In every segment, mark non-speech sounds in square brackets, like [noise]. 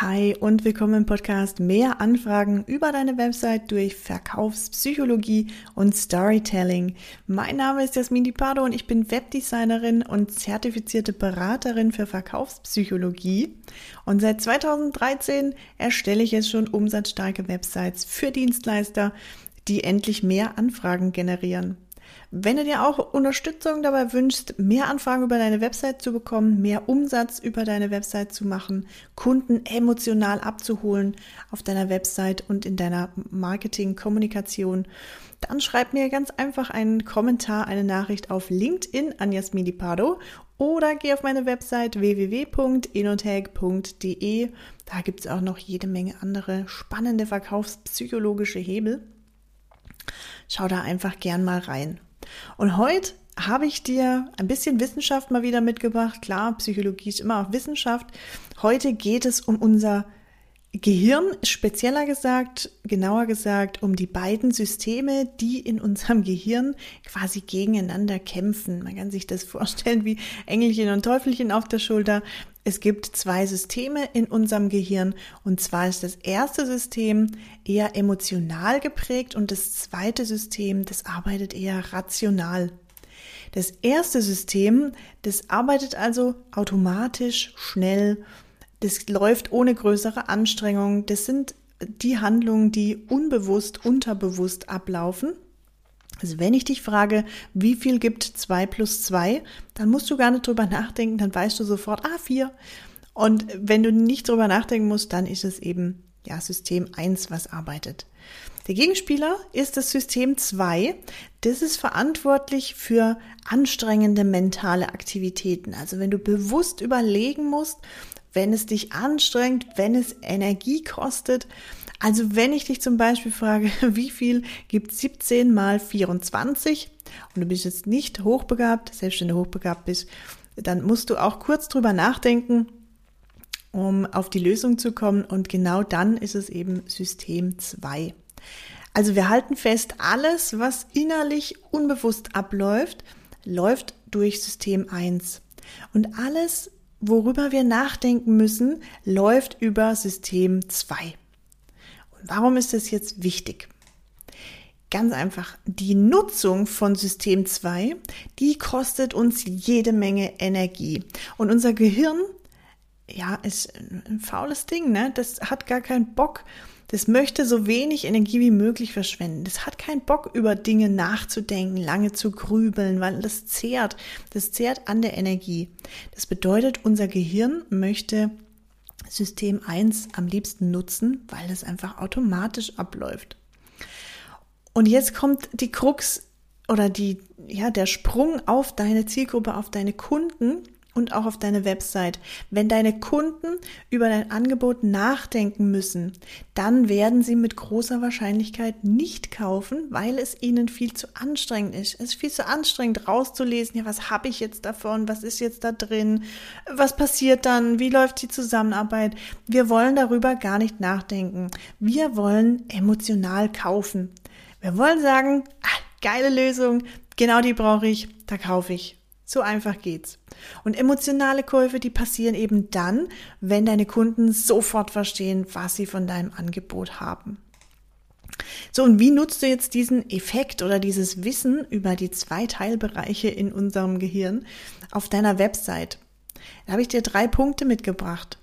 Hi und willkommen im Podcast Mehr Anfragen über deine Website durch Verkaufspsychologie und Storytelling. Mein Name ist Jasmin Di Pardo und ich bin Webdesignerin und zertifizierte Beraterin für Verkaufspsychologie. Und seit 2013 erstelle ich jetzt schon umsatzstarke Websites für Dienstleister, die endlich mehr Anfragen generieren. Wenn du dir auch Unterstützung dabei wünschst, mehr Anfragen über deine Website zu bekommen, mehr Umsatz über deine Website zu machen, Kunden emotional abzuholen auf deiner Website und in deiner Marketing-Kommunikation, dann schreib mir ganz einfach einen Kommentar, eine Nachricht auf LinkedIn an Jasmini Pardo oder geh auf meine Website www.inotech.de. Da gibt es auch noch jede Menge andere spannende verkaufspsychologische Hebel. Schau da einfach gern mal rein. Und heute habe ich dir ein bisschen Wissenschaft mal wieder mitgebracht. Klar, Psychologie ist immer auch Wissenschaft. Heute geht es um unser Gehirn, spezieller gesagt, genauer gesagt, um die beiden Systeme, die in unserem Gehirn quasi gegeneinander kämpfen. Man kann sich das [laughs] vorstellen wie Engelchen und Teufelchen auf der Schulter. Es gibt zwei Systeme in unserem Gehirn und zwar ist das erste System eher emotional geprägt und das zweite System, das arbeitet eher rational. Das erste System, das arbeitet also automatisch, schnell, das läuft ohne größere Anstrengung. Das sind die Handlungen, die unbewusst, unterbewusst ablaufen. Also wenn ich dich frage, wie viel gibt 2 plus 2, dann musst du gar nicht drüber nachdenken, dann weißt du sofort, ah, 4. Und wenn du nicht drüber nachdenken musst, dann ist es eben ja, System 1, was arbeitet. Der Gegenspieler ist das System 2. Das ist verantwortlich für anstrengende mentale Aktivitäten. Also wenn du bewusst überlegen musst, wenn es dich anstrengt, wenn es Energie kostet. Also wenn ich dich zum Beispiel frage, [laughs] wie viel gibt 17 mal 24 und du bist jetzt nicht hochbegabt, selbst wenn du hochbegabt bist, dann musst du auch kurz drüber nachdenken, um auf die Lösung zu kommen und genau dann ist es eben System 2. Also wir halten fest, alles, was innerlich unbewusst abläuft, läuft durch System 1. Und alles, worüber wir nachdenken müssen, läuft über System 2. Warum ist das jetzt wichtig? Ganz einfach, die Nutzung von System 2, die kostet uns jede Menge Energie. Und unser Gehirn, ja, ist ein faules Ding, ne? Das hat gar keinen Bock, das möchte so wenig Energie wie möglich verschwenden. Das hat keinen Bock, über Dinge nachzudenken, lange zu grübeln, weil das zehrt. Das zehrt an der Energie. Das bedeutet, unser Gehirn möchte System 1 am liebsten nutzen, weil es einfach automatisch abläuft. Und jetzt kommt die Krux oder die, ja, der Sprung auf deine Zielgruppe, auf deine Kunden und auch auf deine Website. Wenn deine Kunden über dein Angebot nachdenken müssen, dann werden sie mit großer Wahrscheinlichkeit nicht kaufen, weil es ihnen viel zu anstrengend ist. Es ist viel zu anstrengend rauszulesen, ja, was habe ich jetzt davon, was ist jetzt da drin, was passiert dann, wie läuft die Zusammenarbeit. Wir wollen darüber gar nicht nachdenken. Wir wollen emotional kaufen. Wir wollen sagen, ah, geile Lösung, genau die brauche ich, da kaufe ich. So einfach geht's. Und emotionale Käufe, die passieren eben dann, wenn deine Kunden sofort verstehen, was sie von deinem Angebot haben. So, und wie nutzt du jetzt diesen Effekt oder dieses Wissen über die zwei Teilbereiche in unserem Gehirn auf deiner Website? Da habe ich dir drei Punkte mitgebracht.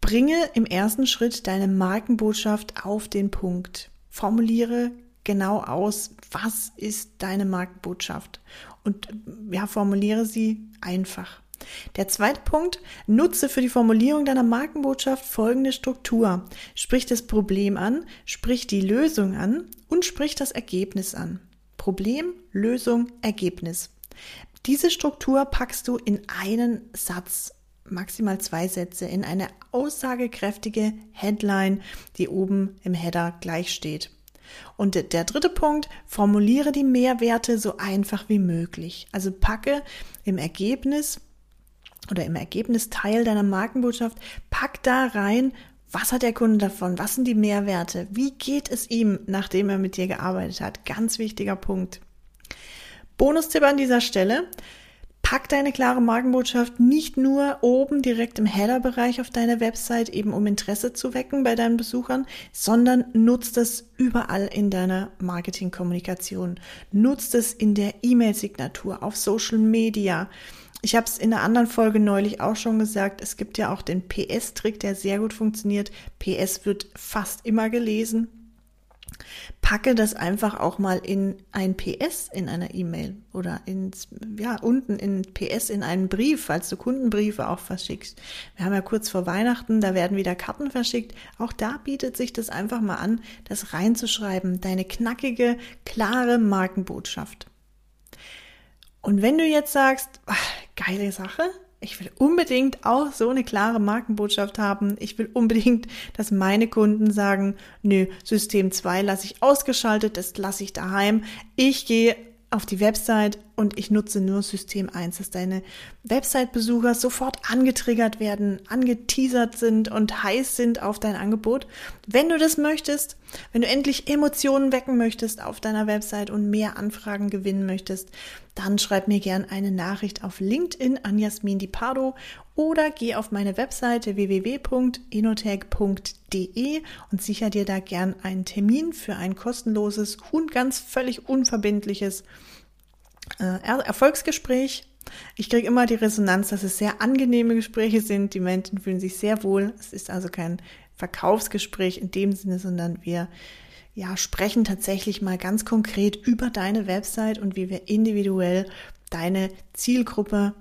Bringe im ersten Schritt deine Markenbotschaft auf den Punkt. Formuliere genau aus, was ist deine Markenbotschaft und ja, formuliere sie einfach. Der zweite Punkt, nutze für die Formulierung deiner Markenbotschaft folgende Struktur. Sprich das Problem an, sprich die Lösung an und sprich das Ergebnis an. Problem, Lösung, Ergebnis. Diese Struktur packst du in einen Satz, maximal zwei Sätze, in eine aussagekräftige Headline, die oben im Header gleich steht. Und der dritte Punkt, formuliere die Mehrwerte so einfach wie möglich. Also packe im Ergebnis oder im Ergebnisteil deiner Markenbotschaft, pack da rein, was hat der Kunde davon? Was sind die Mehrwerte? Wie geht es ihm, nachdem er mit dir gearbeitet hat? Ganz wichtiger Punkt. Bonustipp an dieser Stelle. Pack deine klare Markenbotschaft nicht nur oben direkt im Header-Bereich auf deiner Website, eben um Interesse zu wecken bei deinen Besuchern, sondern nutzt das überall in deiner Marketingkommunikation. Nutzt es in der E-Mail-Signatur, auf Social Media. Ich habe es in einer anderen Folge neulich auch schon gesagt, es gibt ja auch den PS-Trick, der sehr gut funktioniert. PS wird fast immer gelesen packe das einfach auch mal in ein PS in einer E-Mail oder ins, ja, unten in PS in einen Brief, falls du Kundenbriefe auch verschickst. Wir haben ja kurz vor Weihnachten, da werden wieder Karten verschickt. Auch da bietet sich das einfach mal an, das reinzuschreiben. Deine knackige, klare Markenbotschaft. Und wenn du jetzt sagst, ach, geile Sache, ich will unbedingt auch so eine klare Markenbotschaft haben. Ich will unbedingt, dass meine Kunden sagen, nö, System 2 lasse ich ausgeschaltet, das lasse ich daheim. Ich gehe auf die Website und ich nutze nur System 1, dass deine Website-Besucher sofort angetriggert werden, angeteasert sind und heiß sind auf dein Angebot. Wenn du das möchtest, wenn du endlich Emotionen wecken möchtest auf deiner Website und mehr Anfragen gewinnen möchtest, dann schreib mir gern eine Nachricht auf LinkedIn an Jasmin Di Pardo oder geh auf meine Webseite www.enotech.de und sicher dir da gern einen Termin für ein kostenloses und ganz völlig unverbindliches äh, Erfolgsgespräch. Ich kriege immer die Resonanz, dass es sehr angenehme Gespräche sind. Die Menschen fühlen sich sehr wohl. Es ist also kein Verkaufsgespräch in dem Sinne, sondern wir ja, sprechen tatsächlich mal ganz konkret über deine Website und wie wir individuell deine Zielgruppe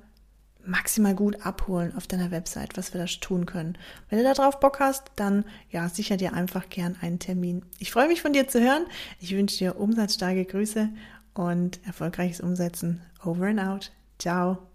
maximal gut abholen auf deiner Website, was wir da tun können. Wenn du darauf Bock hast, dann ja, sicher dir einfach gern einen Termin. Ich freue mich von dir zu hören. Ich wünsche dir umsatzstarke Grüße und erfolgreiches Umsetzen. Over and out. Ciao.